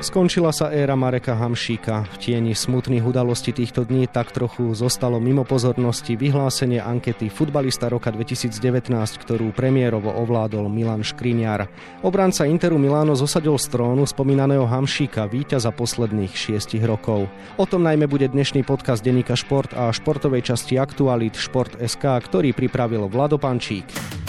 Skončila sa éra Mareka Hamšíka. V tieni smutných udalostí týchto dní tak trochu zostalo mimo pozornosti vyhlásenie ankety futbalista roka 2019, ktorú premiérovo ovládol Milan Škriňar. Obranca Interu Miláno zosadil z trónu spomínaného Hamšíka, víťaza posledných šiestich rokov. O tom najmä bude dnešný podcast Denika Šport a športovej časti Aktualit Šport.sk, ktorý pripravil Vlado Pančík.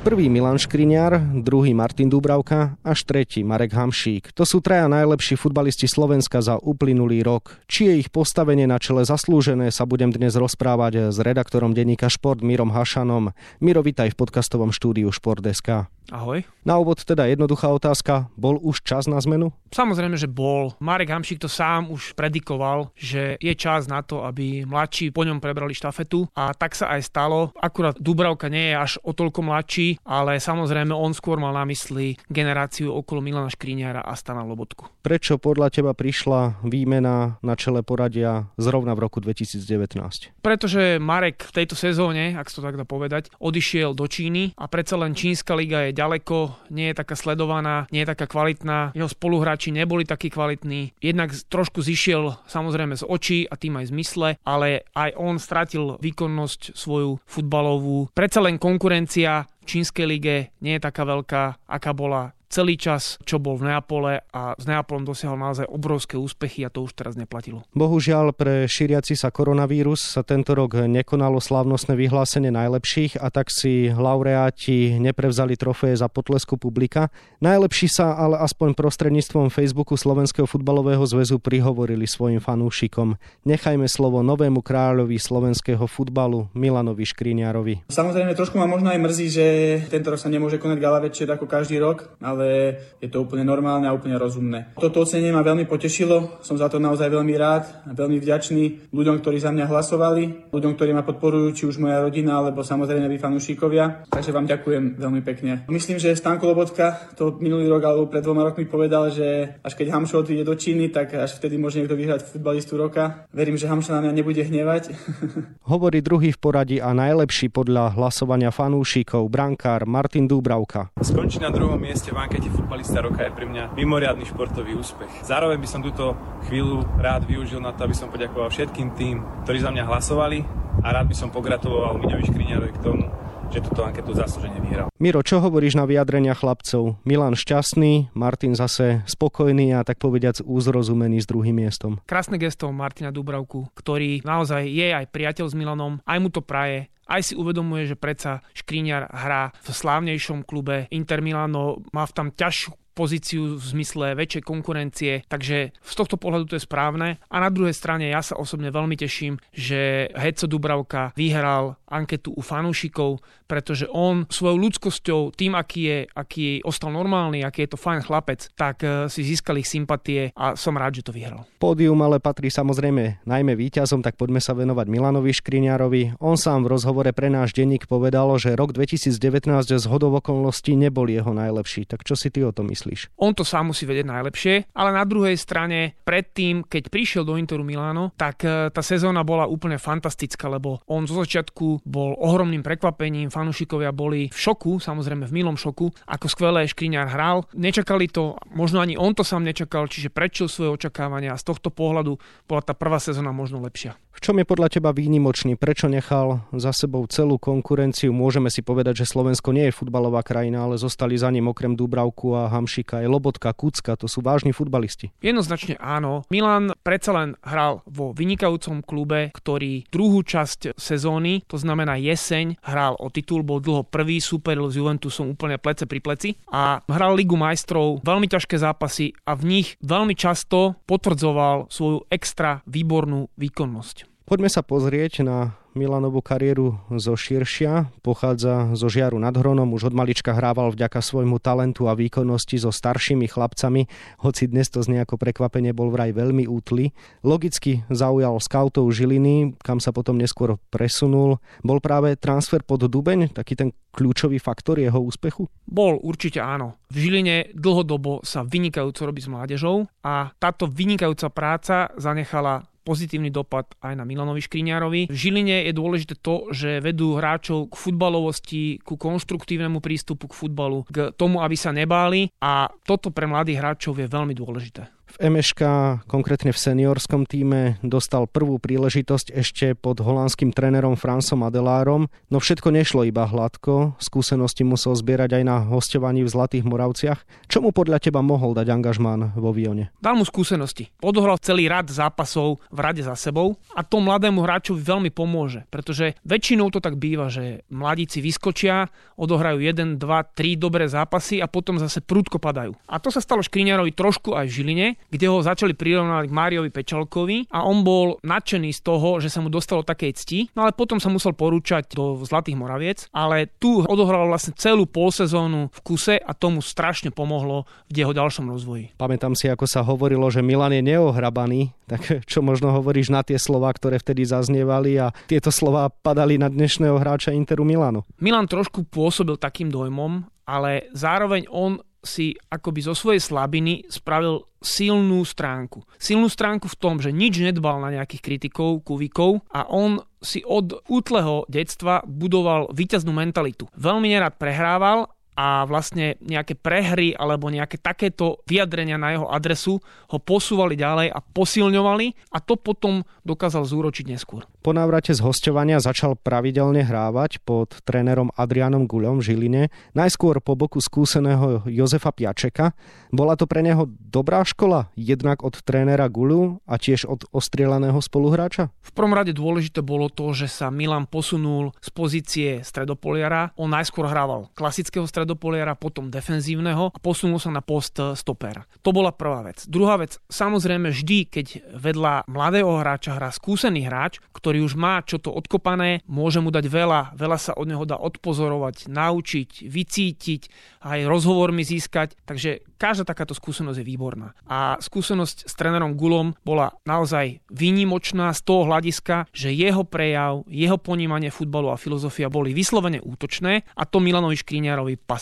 Prvý Milan Škriňar, druhý Martin Dubravka, až tretí Marek Hamšík. To sú traja najlepší futbalisti Slovenska za uplynulý rok. Či je ich postavenie na čele zaslúžené, sa budem dnes rozprávať s redaktorom denníka Šport Mirom Hašanom. Miro, vitaj v podcastovom štúdiu Šport.sk. Ahoj. Na úvod teda jednoduchá otázka. Bol už čas na zmenu? Samozrejme, že bol. Marek Hamšík to sám už predikoval, že je čas na to, aby mladší po ňom prebrali štafetu a tak sa aj stalo. Akurát Dubravka nie je až o toľko mladší, ale samozrejme on skôr mal na mysli generáciu okolo Milana Škriňára a Stana Lobotku. Prečo podľa teba prišla výmena na čele poradia zrovna v roku 2019? Pretože Marek v tejto sezóne, ak to tak dá povedať, odišiel do Číny a predsa len Čínska liga je ďaleko, nie je taká sledovaná, nie je taká kvalitná, jeho spoluhráči neboli takí kvalitní. Jednak trošku zišiel samozrejme z očí a tým aj z mysle, ale aj on stratil výkonnosť svoju futbalovú. Predsa len konkurencia čínskej lige nie je taká veľká, aká bola celý čas, čo bol v Neapole a s Neapolom dosiahol naozaj obrovské úspechy a to už teraz neplatilo. Bohužiaľ pre šíriaci sa koronavírus sa tento rok nekonalo slávnostné vyhlásenie najlepších a tak si laureáti neprevzali trofeje za potlesku publika. Najlepší sa ale aspoň prostredníctvom Facebooku Slovenského futbalového zväzu prihovorili svojim fanúšikom. Nechajme slovo novému kráľovi slovenského futbalu Milanovi Škriňárovi. Samozrejme trošku ma možno aj mrzí, že tento rok sa nemôže konať gala večer ako každý rok, ale je to úplne normálne a úplne rozumné. Toto ocenenie ma veľmi potešilo, som za to naozaj veľmi rád a veľmi vďačný ľuďom, ktorí za mňa hlasovali, ľuďom, ktorí ma podporujú, či už moja rodina, alebo samozrejme vy fanúšikovia. Takže vám ďakujem veľmi pekne. Myslím, že Stanko Lobotka to minulý rok alebo pred dvoma rokmi povedal, že až keď Hamšo odíde do Číny, tak až vtedy môže niekto vyhrať futbalistu roka. Verím, že Hamšo na mňa nebude hnevať. Hovorí druhý v poradí a najlepší podľa hlasovania fanúšikov brankár Martin Dúbravka. Skončí na druhom mieste v ankete futbalista roka je pre mňa mimoriadný športový úspech. Zároveň by som túto chvíľu rád využil na to, aby som poďakoval všetkým tým, ktorí za mňa hlasovali a rád by som pogratuloval Miňovi Škriňarovi k tomu, že túto anketu zaslúžene vyhral. Miro, čo hovoríš na vyjadrenia chlapcov? Milan šťastný, Martin zase spokojný a tak povediac uzrozumený s druhým miestom. Krásne gesto Martina Dubravku, ktorý naozaj je aj priateľ s Milanom, aj mu to praje, aj si uvedomuje, že predsa Škriňar hrá v slávnejšom klube Inter Milano, má v tam ťažšiu pozíciu v zmysle väčšej konkurencie, takže z tohto pohľadu to je správne. A na druhej strane ja sa osobne veľmi teším, že Heco Dubravka vyhral anketu u fanúšikov, pretože on svojou ľudskosťou, tým, aký je, aký je ostal normálny, aký je to fajn chlapec, tak eh, si získal ich sympatie a som rád, že to vyhral. Pódium ale patrí samozrejme najmä víťazom, tak poďme sa venovať Milanovi Škriňárovi. On sám v rozhovore pre náš denník povedal, že rok 2019 z hodov okolností nebol jeho najlepší. Tak čo si ty o tom myslíš? Myslíš? On to sám musí vedieť najlepšie, ale na druhej strane predtým, keď prišiel do Interu Milano, tak e, tá sezóna bola úplne fantastická, lebo on zo začiatku bol ohromným prekvapením, fanúšikovia boli v šoku, samozrejme v milom šoku, ako skvelé Škriňar hral. Nečakali to, možno ani on to sám nečakal, čiže prečil svoje očakávania a z tohto pohľadu bola tá prvá sezóna možno lepšia. V čom je podľa teba výnimočný? Prečo nechal za sebou celú konkurenciu? Môžeme si povedať, že Slovensko nie je futbalová krajina, ale zostali za ním okrem Dubravku a Hamšika aj Lobotka, Kucka. To sú vážni futbalisti. Jednoznačne áno. Milan predsa len hral vo vynikajúcom klube, ktorý druhú časť sezóny, to znamená jeseň, hral o titul, bol dlho prvý, super s Juventusom úplne plece pri pleci a hral Ligu majstrov, veľmi ťažké zápasy a v nich veľmi často potvrdzoval svoju extra výbornú výkonnosť. Poďme sa pozrieť na Milanovú kariéru zo širšia. Pochádza zo Žiaru nad Hronom, už od malička hrával vďaka svojmu talentu a výkonnosti so staršími chlapcami, hoci dnes to z nejako prekvapenie bol vraj veľmi útly. Logicky zaujal scoutov Žiliny, kam sa potom neskôr presunul. Bol práve transfer pod Dubeň taký ten kľúčový faktor jeho úspechu? Bol, určite áno. V Žiline dlhodobo sa vynikajúco robí s mládežou a táto vynikajúca práca zanechala pozitívny dopad aj na Milanovi Škriňárovi. V Žiline je dôležité to, že vedú hráčov k futbalovosti, ku konštruktívnemu prístupu k futbalu, k tomu, aby sa nebáli a toto pre mladých hráčov je veľmi dôležité. V MŠK, konkrétne v seniorskom týme, dostal prvú príležitosť ešte pod holandským trénerom Fransom Adelárom, no všetko nešlo iba hladko, skúsenosti musel zbierať aj na hostovaní v Zlatých Moravciach. Čo mu podľa teba mohol dať angažmán vo Vione? Dal mu skúsenosti. Odohral celý rad zápasov v rade za sebou a to mladému hráčovi veľmi pomôže, pretože väčšinou to tak býva, že mladíci vyskočia, odohrajú 1, 2, 3 dobré zápasy a potom zase prúdko padajú. A to sa stalo Škriňarovi trošku aj v Žiline, kde ho začali prirovnávať k Máriovi Pečalkovi a on bol nadšený z toho, že sa mu dostalo takej cti, no ale potom sa musel porúčať do Zlatých Moraviec, ale tu odohral vlastne celú polsezónu v kuse a tomu strašne pomohlo v jeho ďalšom rozvoji. Pamätám si, ako sa hovorilo, že Milan je neohrabaný, tak čo možno hovoríš na tie slova, ktoré vtedy zaznievali a tieto slova padali na dnešného hráča Interu Milano? Milan trošku pôsobil takým dojmom, ale zároveň on si akoby zo svojej slabiny spravil silnú stránku. Silnú stránku v tom, že nič nedbal na nejakých kritikov, kuvikov a on si od útleho detstva budoval víťaznú mentalitu. Veľmi nerad prehrával a vlastne nejaké prehry alebo nejaké takéto vyjadrenia na jeho adresu ho posúvali ďalej a posilňovali a to potom dokázal zúročiť neskôr. Po návrate z hostovania začal pravidelne hrávať pod trénerom Adrianom Guľom v Žiline, najskôr po boku skúseného Jozefa Piačeka. Bola to pre neho dobrá škola, jednak od trénera Guľu a tiež od ostrielaného spoluhráča? V prvom rade dôležité bolo to, že sa Milan posunul z pozície stredopoliara. On najskôr hrával klasického stredopoliara, potom defenzívneho a posunul sa na post stopera. To bola prvá vec. Druhá vec, samozrejme vždy, keď vedľa mladého hráča hrá skúsený hráč, ktorý už má čo to odkopané, môže mu dať veľa, veľa sa od neho dá odpozorovať, naučiť, vycítiť, aj rozhovormi získať, takže každá takáto skúsenosť je výborná. A skúsenosť s trénerom Gulom bola naozaj výnimočná z toho hľadiska, že jeho prejav, jeho ponímanie futbalu a filozofia boli vyslovene útočné a to Milanovi Škriňárovi pasovalo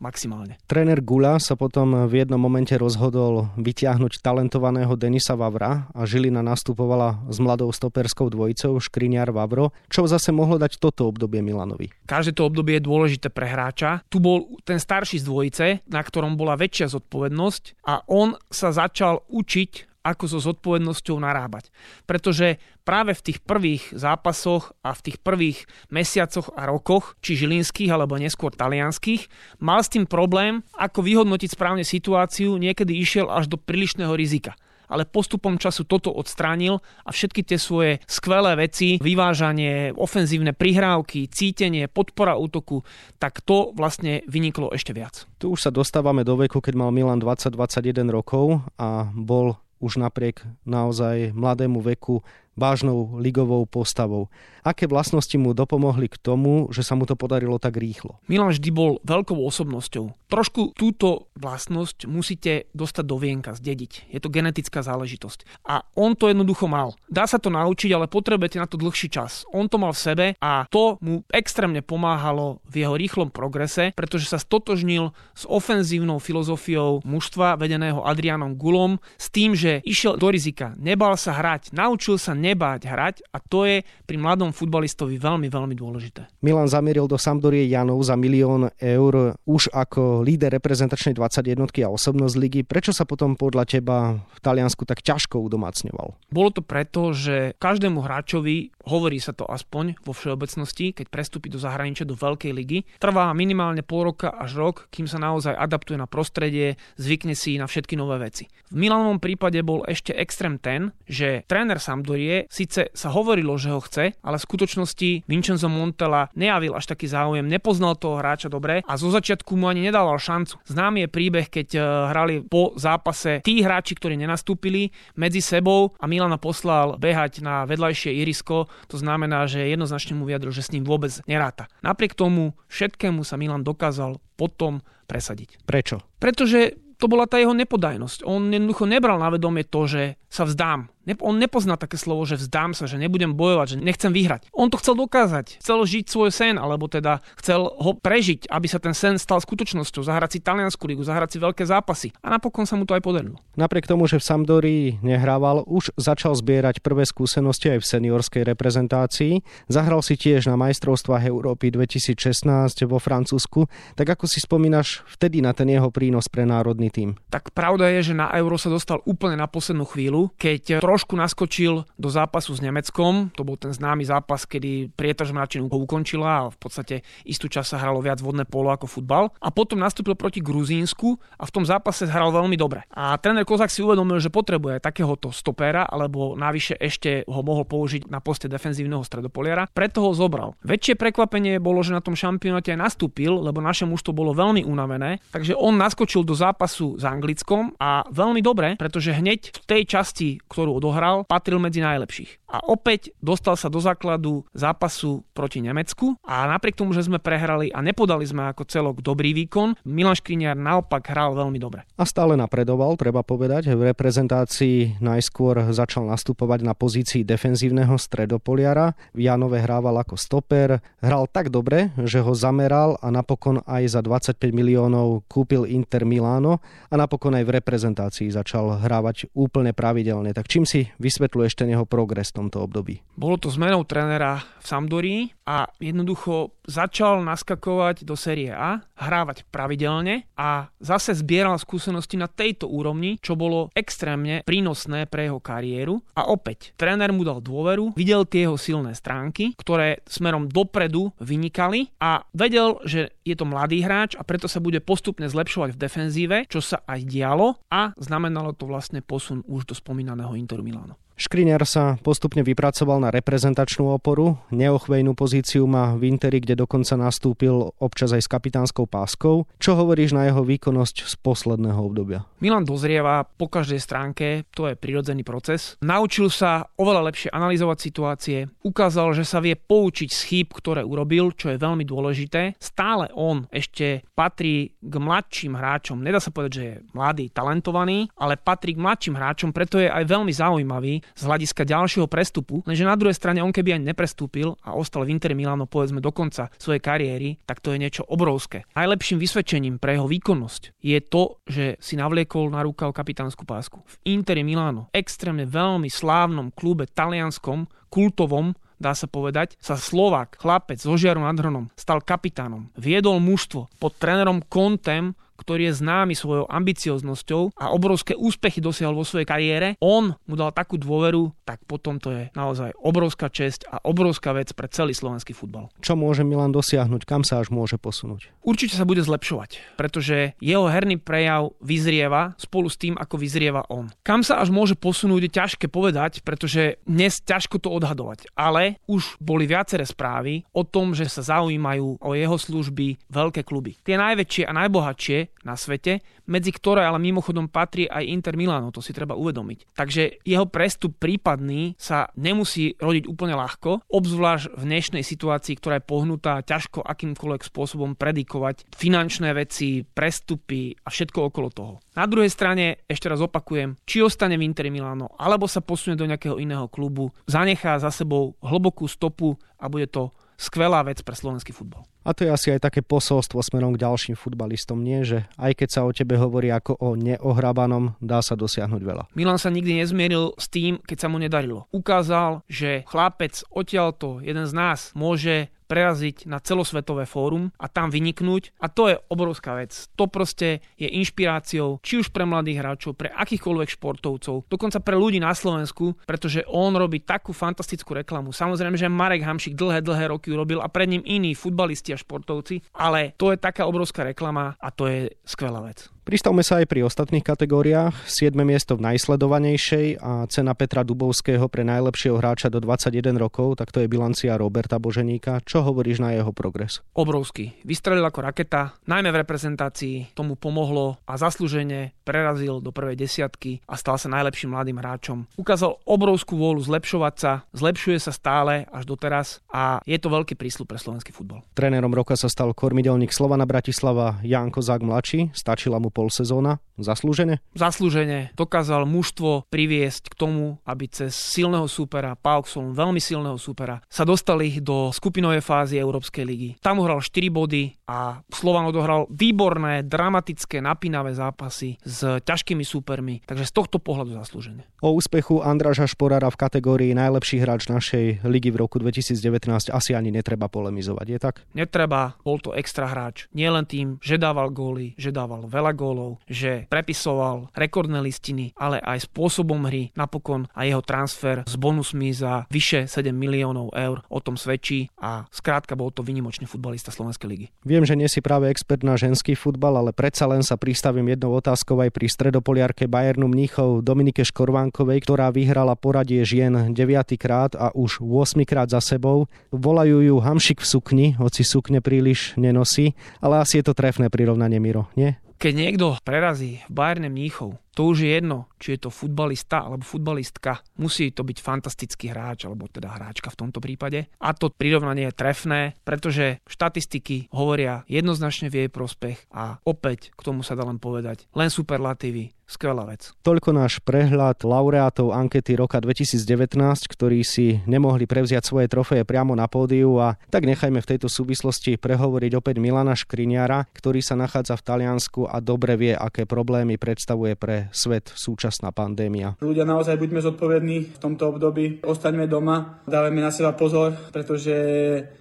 maximálne. Tréner Gula sa potom v jednom momente rozhodol vytiahnuť talentovaného Denisa Vavra a Žilina nastupovala s mladou stoperskou dvojicou Škriňar, Vavro, čo zase mohlo dať toto obdobie Milanovi. Každé to obdobie je dôležité pre hráča. Tu bol ten starší z dvojice, na ktorom bola väčšia zodpovednosť a on sa začal učiť ako so zodpovednosťou narábať. Pretože práve v tých prvých zápasoch a v tých prvých mesiacoch a rokoch, či žilinských alebo neskôr talianských, mal s tým problém, ako vyhodnotiť správne situáciu, niekedy išiel až do prílišného rizika ale postupom času toto odstránil a všetky tie svoje skvelé veci, vyvážanie, ofenzívne prihrávky, cítenie, podpora útoku, tak to vlastne vyniklo ešte viac. Tu už sa dostávame do veku, keď mal Milan 20-21 rokov a bol už napriek naozaj mladému veku vážnou ligovou postavou. Aké vlastnosti mu dopomohli k tomu, že sa mu to podarilo tak rýchlo? Milan vždy bol veľkou osobnosťou. Trošku túto vlastnosť musíte dostať do vienka, zdediť. Je to genetická záležitosť. A on to jednoducho mal. Dá sa to naučiť, ale potrebujete na to dlhší čas. On to mal v sebe a to mu extrémne pomáhalo v jeho rýchlom progrese, pretože sa stotožnil s ofenzívnou filozofiou mužstva vedeného Adrianom Gulom s tým, že išiel do rizika, nebal sa hrať, naučil sa nebáť hrať a to je pri mladom futbalistovi veľmi, veľmi dôležité. Milan zamieril do Sampdorie Janov za milión eur už ako líder reprezentačnej 21 a osobnosť ligy. Prečo sa potom podľa teba v Taliansku tak ťažko udomácňoval? Bolo to preto, že každému hráčovi, hovorí sa to aspoň vo všeobecnosti, keď prestúpi do zahraničia, do veľkej ligy, trvá minimálne pol roka až rok, kým sa naozaj adaptuje na prostredie, zvykne si na všetky nové veci. V Milanovom prípade bol ešte extrém ten, že tréner Sampdorie je, síce sa hovorilo, že ho chce, ale v skutočnosti Vincenzo Montella nejavil až taký záujem, nepoznal toho hráča dobre a zo začiatku mu ani nedával šancu. Známy je príbeh, keď eh, hrali po zápase tí hráči, ktorí nenastúpili medzi sebou a Milana poslal behať na vedľajšie irisko, to znamená, že jednoznačne mu vyjadril, že s ním vôbec neráta. Napriek tomu všetkému sa Milan dokázal potom presadiť. Prečo? Pretože to bola tá jeho nepodajnosť. On jednoducho nebral na vedomie to, že sa vzdám. On nepozná také slovo, že vzdám sa, že nebudem bojovať, že nechcem vyhrať. On to chcel dokázať. Chcel žiť svoj sen, alebo teda chcel ho prežiť, aby sa ten sen stal skutočnosťou, zahrať si taliansku ligu, zahrať si veľké zápasy. A napokon sa mu to aj podarilo. Napriek tomu, že v Sampdorii nehrával, už začal zbierať prvé skúsenosti aj v seniorskej reprezentácii. Zahral si tiež na majstrovstvách Európy 2016 vo Francúzsku. Tak ako si spomínaš vtedy na ten jeho prínos pre národný tým? Tak pravda je, že na Euro sa dostal úplne na poslednú chvíľu, keď trošku naskočil do zápasu s Nemeckom. To bol ten známy zápas, kedy prietaž mračinu ho ukončila a v podstate istú čas sa hralo viac vodné polo ako futbal. A potom nastúpil proti Gruzínsku a v tom zápase hral veľmi dobre. A tréner Kozak si uvedomil, že potrebuje takéhoto stopéra, alebo navyše ešte ho mohol použiť na poste defenzívneho stredopoliara, preto ho zobral. Väčšie prekvapenie bolo, že na tom šampionáte aj nastúpil, lebo naše mužstvo bolo veľmi unavené, takže on naskočil do zápasu s Anglickom a veľmi dobre, pretože hneď v tej časti, ktorú odohral, patril medzi najlepších. A opäť dostal sa do základu zápasu proti Nemecku a napriek tomu, že sme prehrali a nepodali sme ako celok dobrý výkon, Milan Škriniar naopak hral veľmi dobre. A stále napredoval, treba povedať. V reprezentácii najskôr začal nastupovať na pozícii defenzívneho stredopoliara. V Janove hrával ako stoper. Hral tak dobre, že ho zameral a napokon aj za 25 miliónov kúpil Inter Milano a napokon aj v reprezentácii začal hrávať úplne pravidelne. Tak čím si vysvetľuješ ten jeho progres v tomto období? Bolo to zmenou trénera v Sampdorii a jednoducho začal naskakovať do série A, hrávať pravidelne a zase zbieral skúsenosti na tejto úrovni, čo bolo extrémne prínosné pre jeho kariéru. A opäť, tréner mu dal dôveru, videl tie jeho silné stránky, ktoré smerom dopredu vynikali a vedel, že je to mladý hráč a preto sa bude postupne zlepšovať v defenzíve, čo sa aj dialo a znamenalo to vlastne posun už do spomínaného Interu Milano. Škriňar sa postupne vypracoval na reprezentačnú oporu, neochvejnú pozíciu má v Interi, kde dokonca nastúpil občas aj s kapitánskou páskou. Čo hovoríš na jeho výkonnosť z posledného obdobia? Milan dozrieva po každej stránke, to je prirodzený proces. Naučil sa oveľa lepšie analyzovať situácie, ukázal, že sa vie poučiť z chýb, ktoré urobil, čo je veľmi dôležité. Stále on ešte patrí k mladším hráčom. Nedá sa povedať, že je mladý, talentovaný, ale patrí k mladším hráčom, preto je aj veľmi zaujímavý, z hľadiska ďalšieho prestupu, lenže na druhej strane on keby ani neprestúpil a ostal v Inter Milano povedzme do konca svojej kariéry, tak to je niečo obrovské. Najlepším vysvedčením pre jeho výkonnosť je to, že si navliekol na rukav kapitánsku pásku. V Inter Milano, extrémne veľmi slávnom klube talianskom, kultovom, dá sa povedať, sa Slovák, chlapec zo Žiaru nad Hronom, stal kapitánom. Viedol mužstvo pod trénerom Kontem, ktorý je známy svojou ambicioznosťou a obrovské úspechy dosiahol vo svojej kariére, on mu dal takú dôveru, tak potom to je naozaj obrovská česť a obrovská vec pre celý slovenský futbal. Čo môže Milan dosiahnuť? Kam sa až môže posunúť? Určite sa bude zlepšovať, pretože jeho herný prejav vyzrieva spolu s tým, ako vyzrieva on. Kam sa až môže posunúť, je ťažké povedať, pretože dnes ťažko to odhadovať. Ale už boli viaceré správy o tom, že sa zaujímajú o jeho služby veľké kluby. Tie najväčšie a najbohatšie na svete, medzi ktoré ale mimochodom patrí aj Inter Milano, to si treba uvedomiť. Takže jeho prestup prípadný sa nemusí rodiť úplne ľahko, obzvlášť v dnešnej situácii, ktorá je pohnutá ťažko akýmkoľvek spôsobom predikovať finančné veci, prestupy a všetko okolo toho. Na druhej strane, ešte raz opakujem, či ostane v Inter Milano, alebo sa posunie do nejakého iného klubu, zanechá za sebou hlbokú stopu a bude to skvelá vec pre slovenský futbal. A to je asi aj také posolstvo smerom k ďalším futbalistom, nie? Že aj keď sa o tebe hovorí ako o neohrabanom, dá sa dosiahnuť veľa. Milan sa nikdy nezmieril s tým, keď sa mu nedarilo. Ukázal, že chlapec odtiaľto, jeden z nás, môže preraziť na celosvetové fórum a tam vyniknúť a to je obrovská vec. To proste je inšpiráciou či už pre mladých hráčov, pre akýchkoľvek športovcov, dokonca pre ľudí na Slovensku, pretože on robí takú fantastickú reklamu. Samozrejme, že Marek Hamšik dlhé, dlhé roky urobil a pred ním iní futbalisti a športovci, ale to je taká obrovská reklama a to je skvelá vec. Pristavme sa aj pri ostatných kategóriách. 7. miesto v najsledovanejšej a cena Petra Dubovského pre najlepšieho hráča do 21 rokov, tak to je bilancia Roberta Boženíka. Čo hovoríš na jeho progres? Obrovský. Vystrelil ako raketa, najmä v reprezentácii tomu pomohlo a zaslúžene prerazil do prvej desiatky a stal sa najlepším mladým hráčom. Ukázal obrovskú vôľu zlepšovať sa, zlepšuje sa stále až doteraz a je to veľký prísľub pre slovenský futbal. Trénerom roka sa stal kormidelník Slovana Bratislava Janko Zák mladší, stačila mu pol sezóna? Zaslúžene? Zaslúžene. Dokázal mužstvo priviesť k tomu, aby cez silného súpera, Pauxon, veľmi silného súpera, sa dostali do skupinovej fázy Európskej ligy. Tam uhral 4 body a Slovan odohral výborné, dramatické, napínavé zápasy s ťažkými súpermi. Takže z tohto pohľadu zaslúžene. O úspechu Andraža Šporára v kategórii najlepší hráč našej ligy v roku 2019 asi ani netreba polemizovať, je tak? Netreba, bol to extra hráč. Nie len tým, že dával góly, že dával veľa gólov, že prepisoval rekordné listiny, ale aj spôsobom hry, napokon a jeho transfer s bonusmi za vyše 7 miliónov eur o tom svedčí a skrátka bol to vynimočný futbalista Slovenskej ligy. Viem, že nie si práve expert na ženský futbal, ale predsa len sa pristavím jednou otázkou aj pri stredopoliarke Bayernu Mníchov Dominike Škorvánkovej, ktorá vyhrala poradie žien 9 krát a už 8 krát za sebou. Volajú ju Hamšik v sukni, hoci sukne príliš nenosí, ale asi je to trefné prirovnanie Miro, nie? Keď niekto prerazí v Bayerne Mníchov, to už je jedno, či je to futbalista alebo futbalistka. Musí to byť fantastický hráč, alebo teda hráčka v tomto prípade. A to prirovnanie je trefné, pretože štatistiky hovoria jednoznačne v jej prospech a opäť k tomu sa dá len povedať len superlatívy skvelá vec. Toľko náš prehľad laureátov ankety roka 2019, ktorí si nemohli prevziať svoje trofeje priamo na pódiu a tak nechajme v tejto súvislosti prehovoriť opäť Milana Škriniara, ktorý sa nachádza v Taliansku a dobre vie, aké problémy predstavuje pre svet súčasná pandémia. Ľudia naozaj buďme zodpovední v tomto období, ostaňme doma, dávajme na seba pozor, pretože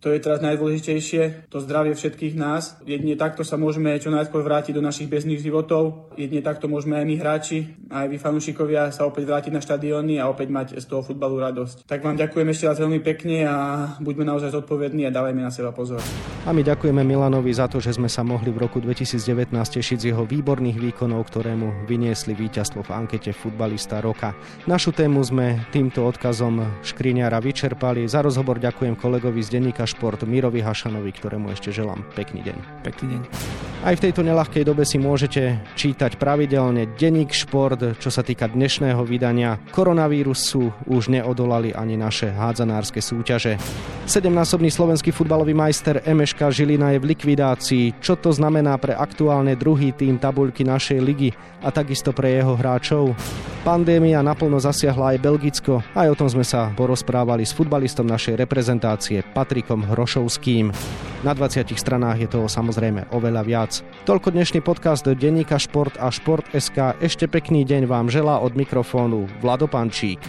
to je teraz najdôležitejšie, to zdravie všetkých nás. Jedine takto sa môžeme čo najskôr vrátiť do našich bežných životov, jedine takto môžeme aj my hráči, aj vy fanúšikovia sa opäť vrátiť na štadióny a opäť mať z toho futbalu radosť. Tak vám ďakujem ešte raz veľmi pekne a buďme naozaj zodpovední a dávajme na seba pozor. A my ďakujeme Milanovi za to, že sme sa mohli v roku 2019 tešiť z jeho výborných výkonov, ktoré mu vyniesli víťazstvo v ankete Futbalista roka. Našu tému sme týmto odkazom Škriňara vyčerpali. Za rozhovor ďakujem kolegovi z denníka Šport Mirovi Hašanovi, ktorému ešte želám pekný deň. Pekný deň. Aj v tejto nelahkej dobe si môžete čítať pravidelne denník Šport, čo sa týka dnešného vydania. Koronavírusu už neodolali ani naše hádzanárske súťaže. Sedemnásobný slovenský futbalový majster Emeška Žilina je v likvidácii. Čo to znamená pre aktuálne druhý tým tabuľky našej ligy a takisto pre pre jeho hráčov. Pandémia naplno zasiahla aj Belgicko, aj o tom sme sa porozprávali s futbalistom našej reprezentácie Patrikom Hrošovským. Na 20 stranách je toho samozrejme oveľa viac. Toľko dnešný podcast Denníka Šport a Šport.sk. Ešte pekný deň vám želá od mikrofónu Vlado Pančík.